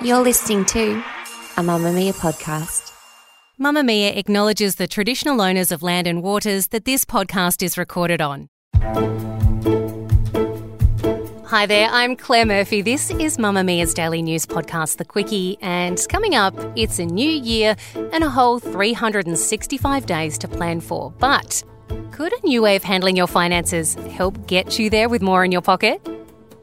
You're listening to a Mamamia podcast. Mamamia acknowledges the traditional owners of land and waters that this podcast is recorded on. Hi there, I'm Claire Murphy. This is Mamamia's daily news podcast, The Quicky, and coming up, it's a new year and a whole 365 days to plan for. But could a new way of handling your finances help get you there with more in your pocket?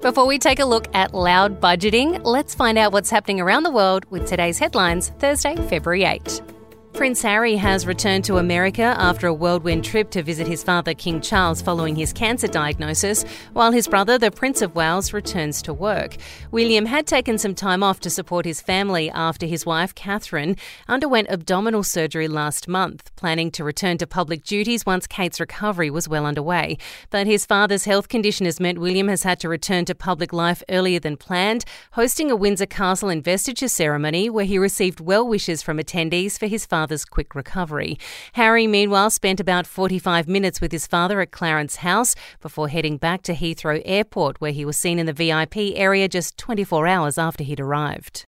Before we take a look at loud budgeting, let's find out what's happening around the world with today's headlines, Thursday, February 8. Prince Harry has returned to America after a whirlwind trip to visit his father, King Charles, following his cancer diagnosis, while his brother, the Prince of Wales, returns to work. William had taken some time off to support his family after his wife, Catherine, underwent abdominal surgery last month, planning to return to public duties once Kate's recovery was well underway. But his father's health condition has meant William has had to return to public life earlier than planned, hosting a Windsor Castle investiture ceremony where he received well wishes from attendees for his father father's quick recovery. Harry, meanwhile, spent about 45 minutes with his father at Clarence House before heading back to Heathrow Airport, where he was seen in the VIP area just 24 hours after he'd arrived.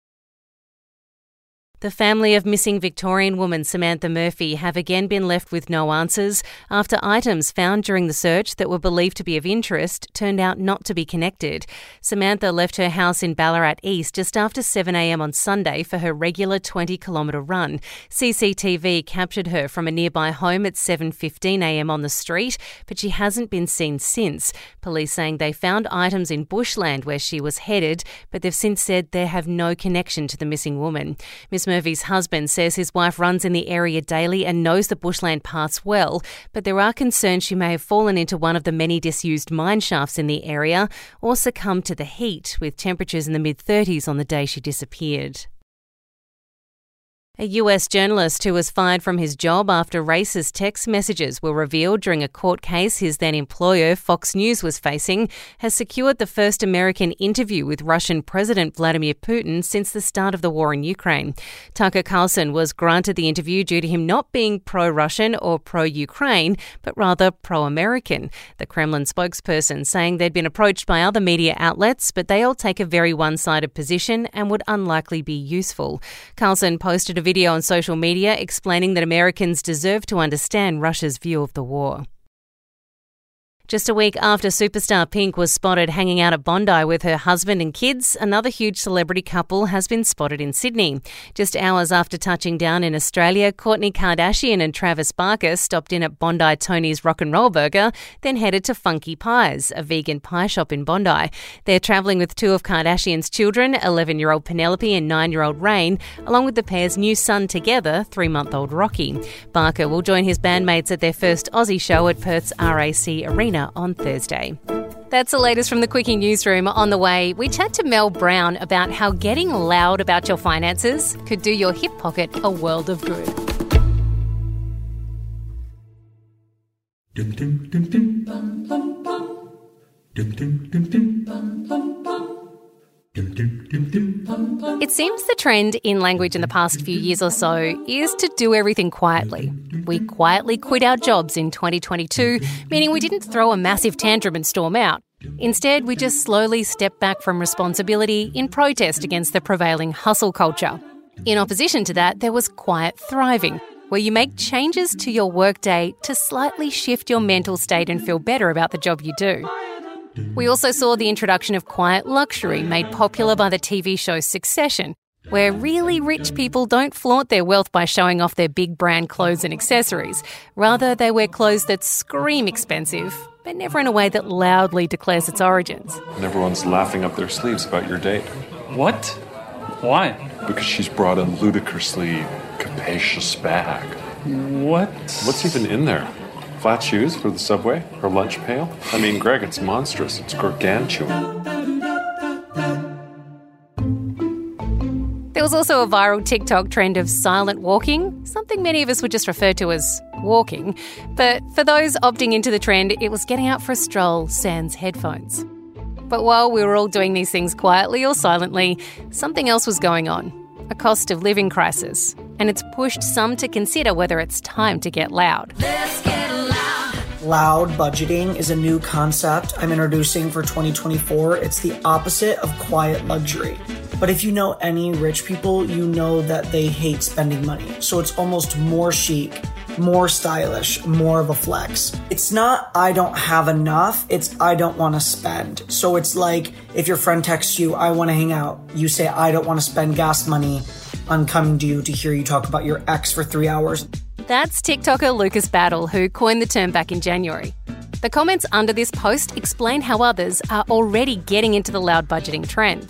The family of missing Victorian woman Samantha Murphy have again been left with no answers after items found during the search that were believed to be of interest turned out not to be connected. Samantha left her house in Ballarat East just after 7am on Sunday for her regular 20 kilometre run. CCTV captured her from a nearby home at 7.15am on the street, but she hasn't been seen since. Police saying they found items in bushland where she was headed, but they've since said they have no connection to the missing woman. Miss Murphy's husband says his wife runs in the area daily and knows the bushland paths well, but there are concerns she may have fallen into one of the many disused mine shafts in the area or succumbed to the heat, with temperatures in the mid 30s on the day she disappeared. A US journalist who was fired from his job after racist text messages were revealed during a court case his then employer, Fox News, was facing, has secured the first American interview with Russian President Vladimir Putin since the start of the war in Ukraine. Tucker Carlson was granted the interview due to him not being pro Russian or pro Ukraine, but rather pro American. The Kremlin spokesperson saying they'd been approached by other media outlets, but they all take a very one sided position and would unlikely be useful. Carlson posted a video on social media explaining that Americans deserve to understand Russia's view of the war. Just a week after superstar Pink was spotted hanging out at Bondi with her husband and kids, another huge celebrity couple has been spotted in Sydney. Just hours after touching down in Australia, Kourtney Kardashian and Travis Barker stopped in at Bondi Tony's Rock and Roll Burger, then headed to Funky Pies, a vegan pie shop in Bondi. They're travelling with two of Kardashian's children, 11 year old Penelope and 9 year old Reign, along with the pair's new son together, three month old Rocky. Barker will join his bandmates at their first Aussie show at Perth's RAC Arena on Thursday. That's the latest from the Quicky Newsroom. On the way, we chat to Mel Browne about how getting loud about your finances could do your hip pocket a world of good. It seems the trend in language in the past few years or so is to do everything quietly. We quietly quit our jobs in 2022, meaning we didn't throw a massive tantrum and storm out. Instead, we just slowly stepped back from responsibility in protest against the prevailing hustle culture. In opposition to that, there was quiet thriving, where you make changes to your workday to slightly shift your mental state and feel better about the job you do. We also saw the introduction of quiet luxury made popular by the TV show Succession, where really rich people don't flaunt their wealth by showing off their big brand clothes and accessories. Rather, they wear clothes that scream expensive, but never in a way that loudly declares its origins. And everyone's laughing up their sleeves about your date. What? Why? Because she's brought a ludicrously capacious bag. What? What's even in there? Flat shoes for the subway her lunch pail? I mean, Greg, it's monstrous. It's gargantuan. There was also a viral TikTok trend of silent walking, something many of us would just refer to as walking. But for those opting into the trend, it was getting out for a stroll sans headphones. But while we were all doing these things quietly or silently, something else was going on a cost of living crisis. And it's pushed some to consider whether it's time to get loud. Loud budgeting is a new concept I'm introducing for 2024. It's the opposite of quiet luxury. But if you know any rich people, you know that they hate spending money. So it's almost more chic more stylish, more of a flex. It's not I don't have enough, it's I don't want to spend. So it's like if your friend texts you, I want to hang out, you say I don't want to spend gas money on coming to you to hear you talk about your ex for three hours. That's TikToker Lucas Battle, who coined the term back in January. The comments under this post explain how others are already getting into the loud budgeting trend.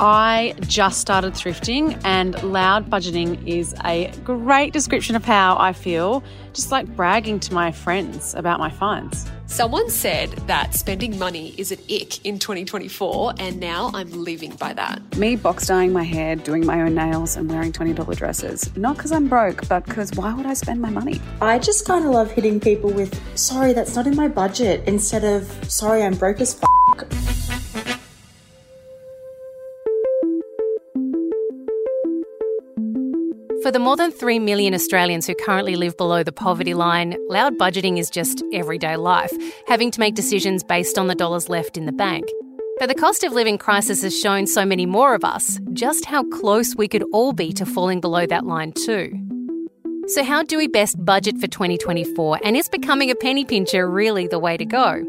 I just started thrifting, and loud budgeting is a great description of how I feel, just like bragging to my friends about my finds. Someone said that spending money is an ick in 2024, and now I'm living by that. Me box dyeing my hair, doing my own nails, and wearing $20 dresses. Not because I'm broke, but because why would I spend my money? I just kind of love hitting people with, sorry, that's not in my budget, instead of, sorry, I'm broke as f. For the more than 3 million Australians who currently live below the poverty line, loud budgeting is just everyday life, having to make decisions based on the dollars left in the bank. But the cost of living crisis has shown so many more of us just how close we could all be to falling below that line, too. So, how do we best budget for 2024? And is becoming a penny pincher really the way to go?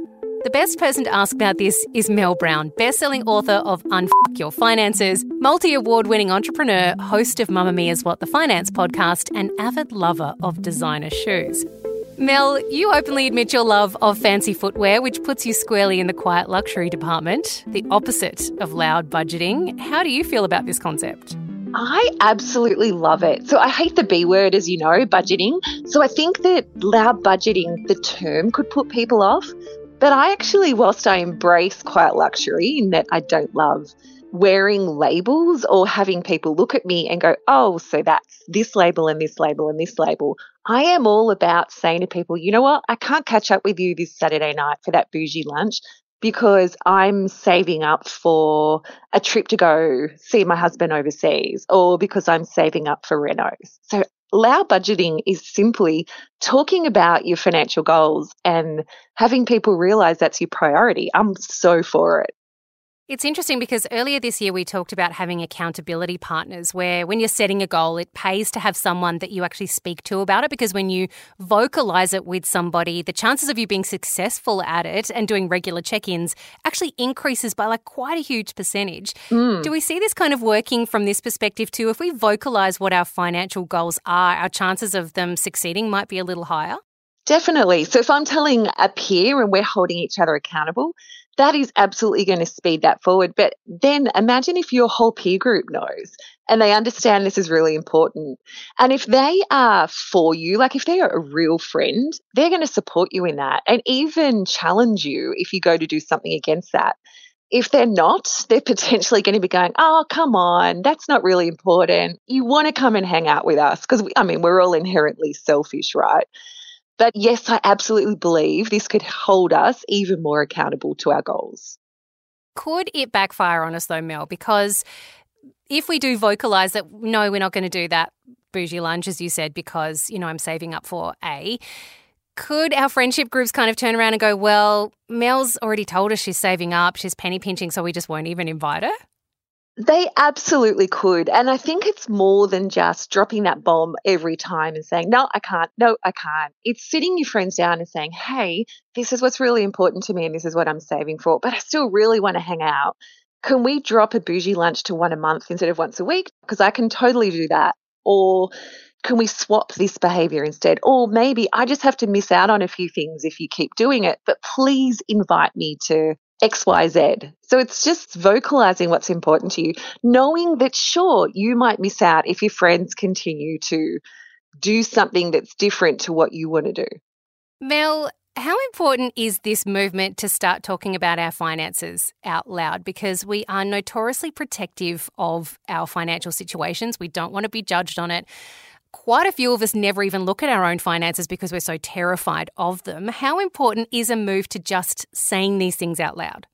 The best person to ask about this is Mel Browne, best-selling author of Unfuck Your Finances, multi-award-winning entrepreneur, host of Mamamia's What the Finance podcast, and avid lover of designer shoes. Mel, you openly admit your love of fancy footwear, which puts you squarely in the quiet luxury department, the opposite of loud budgeting. How do you feel about this concept? I absolutely love it. So I hate the B word, as you know, budgeting. So I think that loud budgeting, the term, could put people off. But I actually, whilst I embrace quiet luxury in that I don't love wearing labels or having people look at me and go, oh, so that's this label and this label and this label. I am all about saying to people, you know what? I can't catch up with you this Saturday night for that bougie lunch because I'm saving up for a trip to go see my husband overseas or because I'm saving up for renos. So Loud budgeting is simply talking about your financial goals and having people realize that's your priority. I'm so for it. It's interesting because earlier this year we talked about having accountability partners where when you're setting a goal, it pays to have someone that you actually speak to about it because when you vocalize it with somebody, the chances of you being successful at it and doing regular check ins actually increases by like quite a huge percentage. Mm. Do we see this kind of working from this perspective too? If we vocalize what our financial goals are, our chances of them succeeding might be a little higher? Definitely. So if I'm telling a peer and we're holding each other accountable, that is absolutely going to speed that forward. But then imagine if your whole peer group knows and they understand this is really important. And if they are for you, like if they are a real friend, they're going to support you in that and even challenge you if you go to do something against that. If they're not, they're potentially going to be going, Oh, come on, that's not really important. You want to come and hang out with us because, I mean, we're all inherently selfish, right? But yes, I absolutely believe this could hold us even more accountable to our goals. Could it backfire on us though, Mel? Because if we do vocalize that, no, we're not going to do that bougie lunch, as you said, because, you know, I'm saving up for A, could our friendship groups kind of turn around and go, well, Mel's already told us she's saving up, she's penny pinching, so we just won't even invite her? They absolutely could. And I think it's more than just dropping that bomb every time and saying, no, I can't. No, I can't. It's sitting your friends down and saying, hey, this is what's really important to me and this is what I'm saving for, but I still really want to hang out. Can we drop a bougie lunch to one a month instead of once a week? Because I can totally do that. Or can we swap this behavior instead? Or maybe I just have to miss out on a few things if you keep doing it, but please invite me to XYZ. So it's just vocalizing what's important to you, knowing that sure, you might miss out if your friends continue to do something that's different to what you want to do. Mel, How important is this movement to start talking about our finances out loud? Because we are notoriously protective of our financial situations. We don't want to be judged on it. Quite a few of us never even look at our own finances because we're so terrified of them. How important is a move to just saying these things out loud?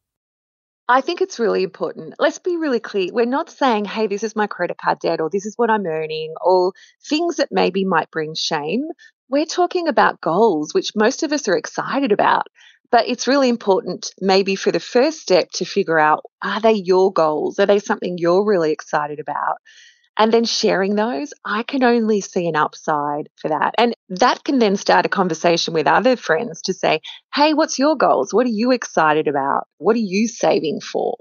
I think it's really important. Let's be really clear. We're not saying, hey, this is my credit card debt or this is what I'm earning or things that maybe might bring shame. We're talking about goals, which most of us are excited about. But it's really important, maybe for the first step, to figure out are they your goals? Are they something you're really excited about? And then sharing those, I can only see an upside for that. And that can then start a conversation with other friends to say, hey, what's your goals? What are you excited about? What are you saving for?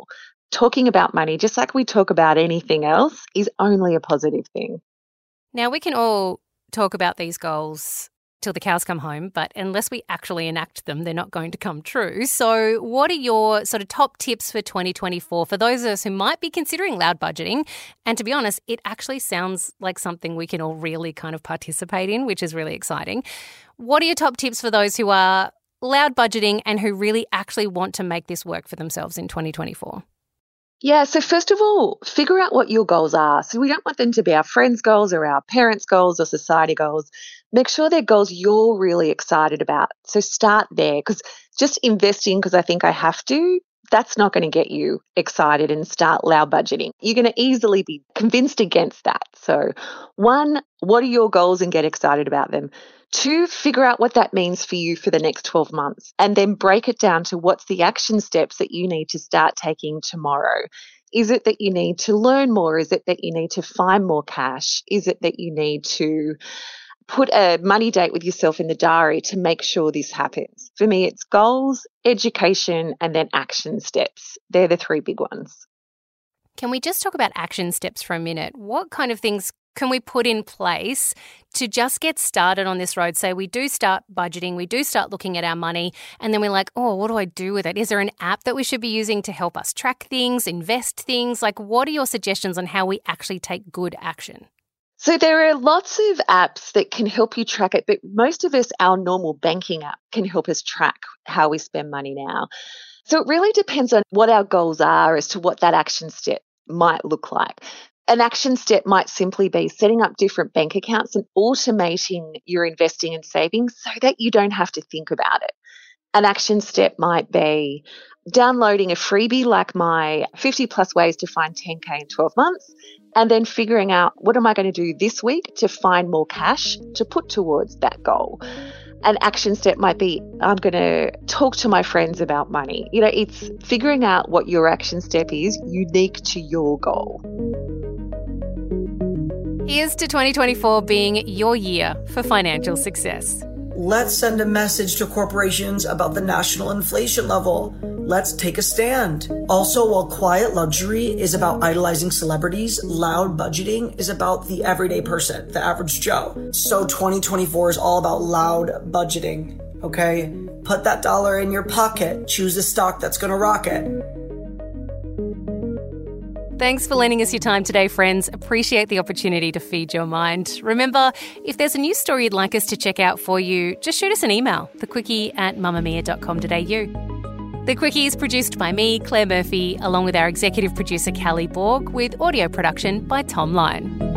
Talking about money, just like we talk about anything else, is only a positive thing. Now, we can all talk about these goals till the cows come home, but unless we actually enact them, they're not going to come true. So, what are your sort of top tips for 2024 for those of us who might be considering loud budgeting? And to be honest, it actually sounds like something we can all really kind of participate in, which is really exciting. What are your top tips for those who are loud budgeting and who really actually want to make this work for themselves in 2024? Yeah, so first of all, figure out what your goals are. So we don't want them to be our friends' goals or our parents' goals or society goals. Make sure they're goals you're really excited about. So start there because just investing because I think I have to, that's not going to get you excited and start loud budgeting. You're going to easily be convinced against that. So, one, what are your goals and get excited about them? Two, figure out what that means for you for the next 12 months and then break it down to what's the action steps that you need to start taking tomorrow. Is it that you need to learn more? Is it that you need to find more cash? Is it that you need to put a money date with yourself in the diary to make sure this happens? For me, it's goals, education, and then action steps. They're the three big ones. Can we just talk about action steps for a minute? What kind of things can we put in place to just get started on this road? Say we do start budgeting, we do start looking at our money, and then we're like, oh, what do I do with it? Is there an app that we should be using to help us track things, invest things? Like, what are your suggestions on how we actually take good action? So there are lots of apps that can help you track it, but most of us, our normal banking app can help us track how we spend money now. So it really depends on what our goals are as to what that action step might look like. An action step might simply be setting up different bank accounts and automating your investing and savings so that you don't have to think about it. An action step might be downloading a freebie like my 50 plus ways to find 10K in 12 months, and then figuring out what am I going to do this week to find more cash to put towards that goal. An action step might be I'm going to talk to my friends about money. You know, it's figuring out what your action step is unique to your goal. Here's to 2024 being your year for financial success. Let's send a message to corporations about the national inflation level. Let's take a stand. Also, while quiet luxury is about idolizing celebrities, loud budgeting is about the everyday person, the average Joe. So 2024 is all about loud budgeting. Okay? Put that dollar in your pocket. Choose a stock that's gonna rock it. Thanks for lending us your time today, friends. Appreciate the opportunity to feed your mind. Remember, if there's a news story you'd like us to check out for you, just shoot us an email, thequicky at mamamia.com.au. The Quicky is produced by me, Claire Murphy, along with our executive producer, Kally Borg, with audio production by Thom Lion.